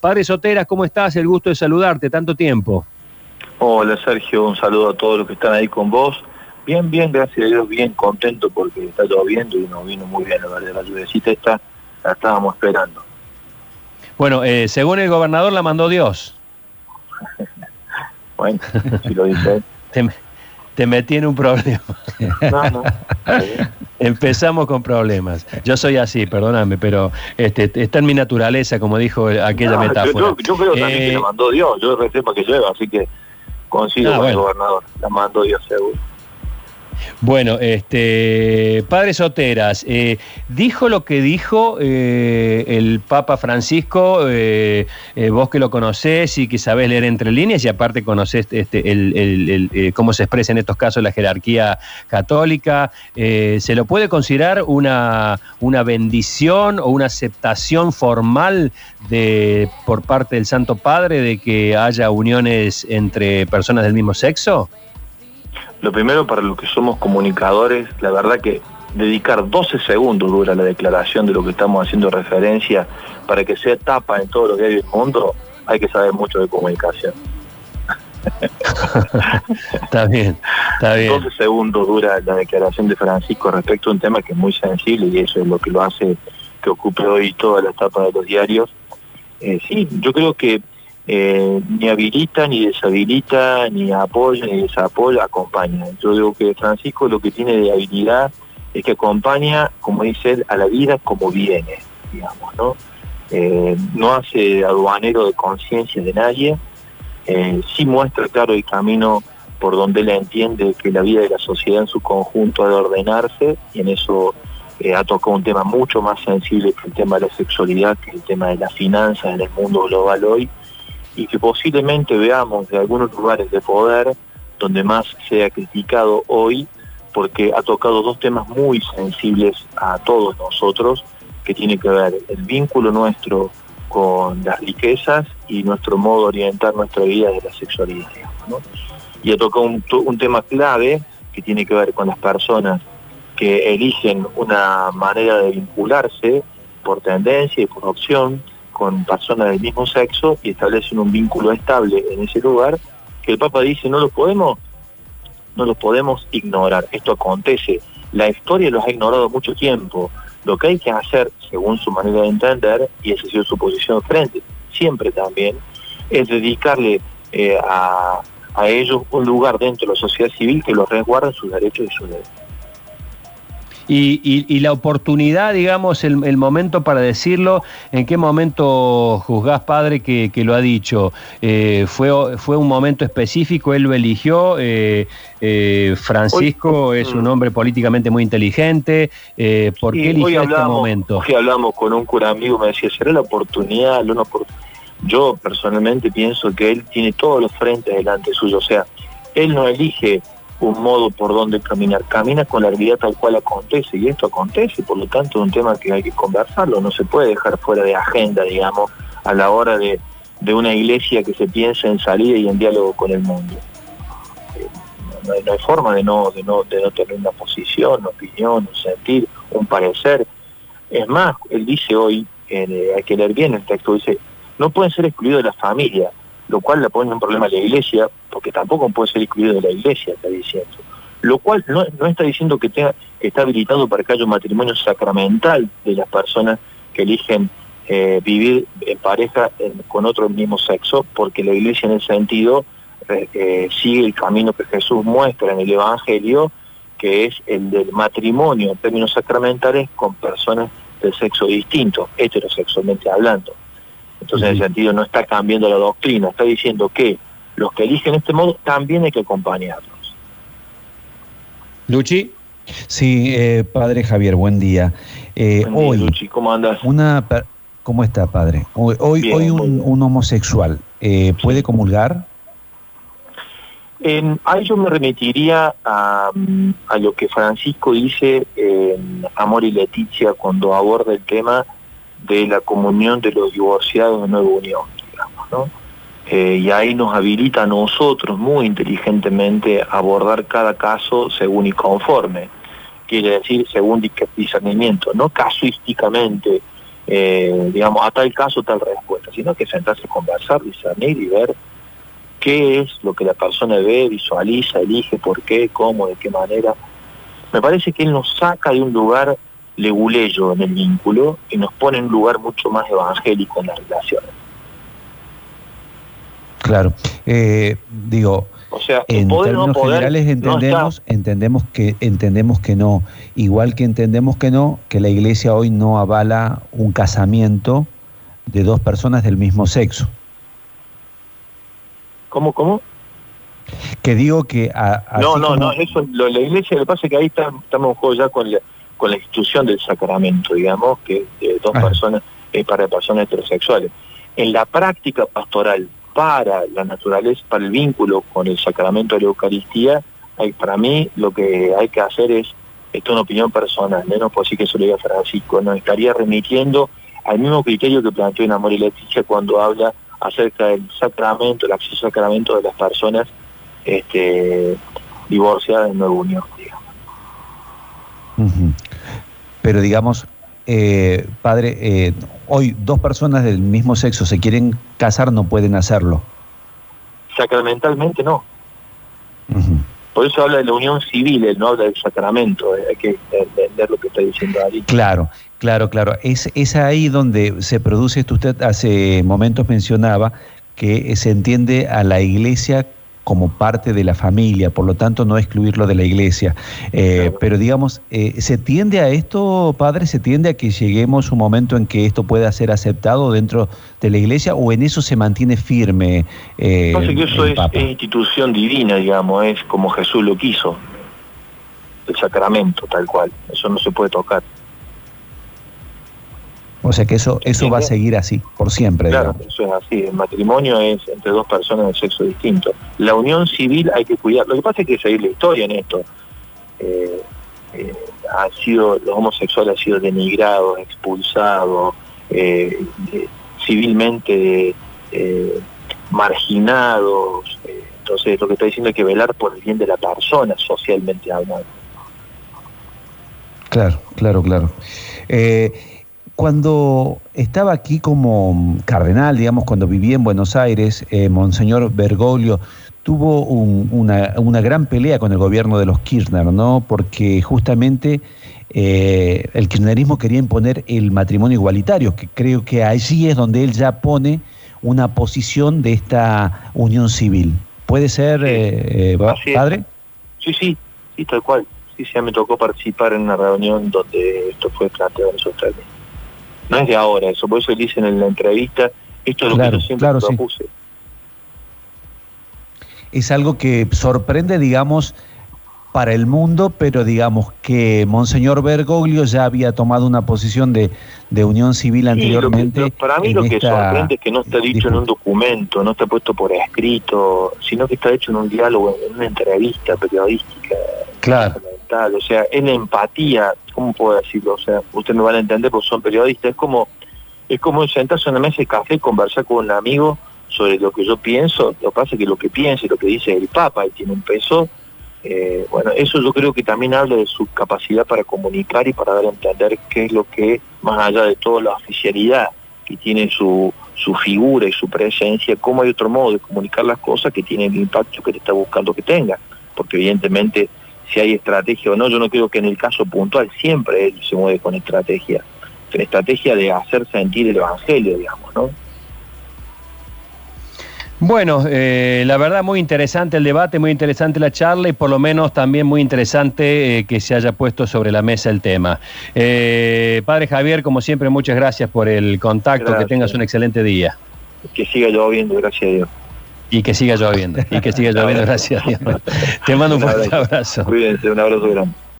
Padre Soteras, ¿cómo estás? El gusto de saludarte, tanto tiempo. Hola Sergio, un saludo a todos los que están ahí con vos. Bien, bien, gracias a Dios, bien contento porque está lloviendo y nos vino muy bien, la verdad, la lluvecita esta la estábamos esperando. Bueno, eh, según el gobernador la mandó Dios. bueno, si lo dice él. te, metí en un problema. no, no. Empezamos con problemas. Yo soy así, perdóname, pero este, está en mi naturaleza, como dijo aquella metáfora. Yo, creo también que la eh, mandó Dios, yo recé para que llueva, así que consigo ah, el gobernador, la mandó Dios seguro. Bueno, este, Padre Soteras, eh, dijo lo que dijo eh, el Papa Francisco, eh, vos que lo conocés y que sabés leer entre líneas y aparte conocés este, el, cómo se expresa en estos casos la jerarquía católica, ¿se lo puede considerar una, una bendición o una aceptación formal de, por parte del Santo Padre de que haya uniones entre personas del mismo sexo? Lo primero, para los que somos comunicadores, la verdad que dedicar 12 segundos dura la declaración de lo que estamos haciendo referencia para que sea tapa en todo lo que hay del mundo, hay que saber mucho de comunicación. está bien, está bien. 12 segundos dura la declaración de Francisco respecto a un tema que es muy sensible y eso es lo que lo hace que ocupe hoy toda la etapa de los diarios. Eh, sí, yo creo que eh, ni habilita, ni deshabilita, ni apoya, ni desapoya, acompaña. Yo digo que Francisco lo que tiene de habilidad es que acompaña, como dice él, a la vida como viene, digamos, ¿no? Eh, no hace aduanero de conciencia de nadie, eh, sí muestra claro el camino por donde él entiende que la vida de la sociedad en su conjunto ha de ordenarse y en eso ha tocado un tema mucho más sensible que el tema de la sexualidad, que el tema de las finanzas en el mundo global hoy, y que posiblemente veamos de algunos lugares de poder donde más se ha criticado hoy, porque ha tocado dos temas muy sensibles a todos nosotros, que tiene que ver el vínculo nuestro con las riquezas y nuestro modo de orientar nuestra vida de la sexualidad. Y ha tocado un tema clave que tiene que ver con las personas que eligen una manera de vincularse por tendencia y por opción, con personas del mismo sexo y establecen un vínculo estable en ese lugar, que el Papa dice no lo podemos, no lo podemos ignorar. Esto acontece. La historia los ha ignorado mucho tiempo. Lo que hay que hacer, según su manera de entender, y esa ha sido su posición frente, siempre también, es dedicarle eh, a, a ellos un lugar dentro de la sociedad civil que los resguarde sus derechos y sus derechos. Y, la oportunidad, digamos, el, momento para decirlo, ¿en qué momento juzgás, padre, que, lo ha dicho? Eh, fue, ¿Fue un momento específico? ¿Él lo eligió? Eh, eh, Francisco es un hombre políticamente muy inteligente. ¿Por qué eligió este momento? Hoy hablamos con un cura amigo, me decía, ¿será la oportunidad? Yo personalmente pienso que él tiene todos los frentes delante suyo, o sea, él no elige un modo por donde caminar. Camina con la realidad tal cual acontece y esto acontece, por lo tanto es un tema que hay que conversarlo, no se puede dejar fuera de agenda, digamos, a la hora de, una iglesia que se piensa en salida y en diálogo con el mundo. Eh, no, hay, forma de no, de, no, de no tener una posición, una opinión, un sentir, un parecer. Es más, él dice hoy, eh, hay que leer bien el texto, dice, no pueden ser excluidos de la familia, lo cual le pone en problema a la iglesia, porque tampoco puede ser excluido de la iglesia, está diciendo. Lo cual no, está diciendo que, tenga, está habilitado para que haya un matrimonio sacramental de las personas que eligen eh, vivir en pareja con otro mismo sexo, porque la iglesia en ese sentido eh, sigue el camino que Jesús muestra en el Evangelio, que es el del matrimonio en términos sacramentales con personas de sexo distinto, heterosexualmente hablando. Entonces, en ese sentido, no está cambiando la doctrina, está diciendo que los que eligen este modo también hay que acompañarlos. Luchi. Sí, eh, padre Javier, buen día. Eh, hoy, Luchi, ¿cómo andas? Una, ¿Cómo está, padre? Hoy, hoy, un, homosexual, eh, ¿puede comulgar? ahí yo me remitiría a, a, lo que Francisco dice en Amor y Leticia cuando aborda el tema de la comunión de los divorciados de nueva unión, digamos, ¿no? Eh, y ahí nos habilita a nosotros muy inteligentemente abordar cada caso según y conforme, quiere decir según discernimiento, no casuísticamente eh, digamos, a tal caso, tal respuesta, sino que sentarse a conversar, discernir y ver qué es lo que la persona ve, visualiza, elige, por qué, cómo, de qué manera. Me parece que él nos saca de un lugar leguleyo en el vínculo y nos pone en un lugar mucho más evangélico en las relaciones. Claro, eh, digo, o sea, en términos generales entendemos, entendemos que entendemos que no, igual que entendemos que no, que la Iglesia hoy no avala un casamiento de dos personas del mismo sexo. ¿Cómo, cómo? Que digo que... no, no, no, eso, lo, la iglesia, lo que pasa es que ahí estamos en juego ya con la, con la institución del sacramento, digamos, que de dos personas, es para personas heterosexuales. En la práctica pastoral, para la naturaleza, para el vínculo con el sacramento de la Eucaristía, hay, para mí lo que hay que hacer es, esto es una opinión personal, menos por sí que eso lo diga Francisco, nos estaría remitiendo al mismo criterio que planteó en Amor y Leticia cuando habla acerca del sacramento, el acceso al sacramento de las personas este, divorciadas en nueva unión, Pero digamos, eh, padre, eh, hoy dos personas del mismo sexo se quieren casar, no pueden hacerlo. Sacramentalmente no. Por eso habla de la unión civil, él no habla del sacramento, eh, hay que entender lo que está diciendo ahí. Claro, claro, claro. Es, es ahí donde se produce, esto usted hace momentos mencionaba, que se entiende a la iglesia como parte de la familia, por lo tanto no excluirlo de la iglesia. Eh, pero digamos, eh, ¿se tiende a esto, padre? ¿Se tiende a que lleguemos un momento en que esto pueda ser aceptado dentro de la iglesia o en eso se mantiene firme? Eh, que eso es, institución divina, digamos, es como Jesús lo quiso, el sacramento tal cual, eso no se puede tocar. O sea que eso eso va a seguir así, por siempre. Claro, eso es así. El matrimonio es entre dos personas de sexo distinto. La unión civil hay que cuidar. Lo que pasa es que seguir la historia en esto. Eh, eh, ha sido, los homosexuales han sido denigrados, expulsados, eh, civilmente marginados. entonces lo que está diciendo es que velar por el bien de la persona, socialmente hablando. Claro, claro, claro. Cuando estaba aquí como cardenal, digamos, cuando vivía en Buenos Aires, eh, Monseñor Bergoglio tuvo una, gran pelea con el gobierno de los Kirchner, ¿no? Porque justamente eh, el kirchnerismo quería imponer el matrimonio igualitario, que creo que allí es donde él ya pone una posición de esta unión civil. ¿Puede ser, eh, padre? Sí, sí, sí, tal cual. Sí, sí, me tocó participar en una reunión donde esto fue planteado en términos. No es de ahora eso, por eso dicen en la entrevista, esto es lo que yo siempre propuse. Es algo que sorprende, digamos, para el mundo, pero digamos que Monseñor Bergoglio ya había tomado una posición de, unión civil anteriormente. para mí lo que sorprende es que no está dicho en un documento, no está puesto por escrito, sino que está hecho en un diálogo, en una entrevista periodística. Claro. O sea, en empatía, ¿cómo puedo decirlo? O sea, ustedes me van a entender porque son periodistas, es como, es como sentarse en una mesa de café y conversar con un amigo sobre lo que yo pienso, lo que pasa es que lo que piensa y lo que dice el Papa y tiene un peso, eh, bueno, eso yo creo que también habla de su capacidad para comunicar y para dar a entender qué es lo que, más allá de toda la oficialidad que tiene su, su figura y su presencia, cómo hay otro modo de comunicar las cosas que tiene el impacto que te está buscando que tenga, porque evidentemente si hay estrategia o no. Yo no creo que en el caso puntual siempre él se mueve con estrategia, con estrategia de hacer sentir el Evangelio, digamos, ¿no? Bueno, eh, la verdad muy interesante el debate, muy interesante la charla y por lo menos también muy interesante eh, que se haya puesto sobre la mesa el tema. Eh, padre Javier, como siempre, muchas gracias por el contacto, que tengas un excelente día. Que siga lloviendo, gracias a Dios. Y que siga lloviendo, y que siga lloviendo, gracias a Dios. Te mando un, fuerte abrazo. Cuídense, un abrazo grande.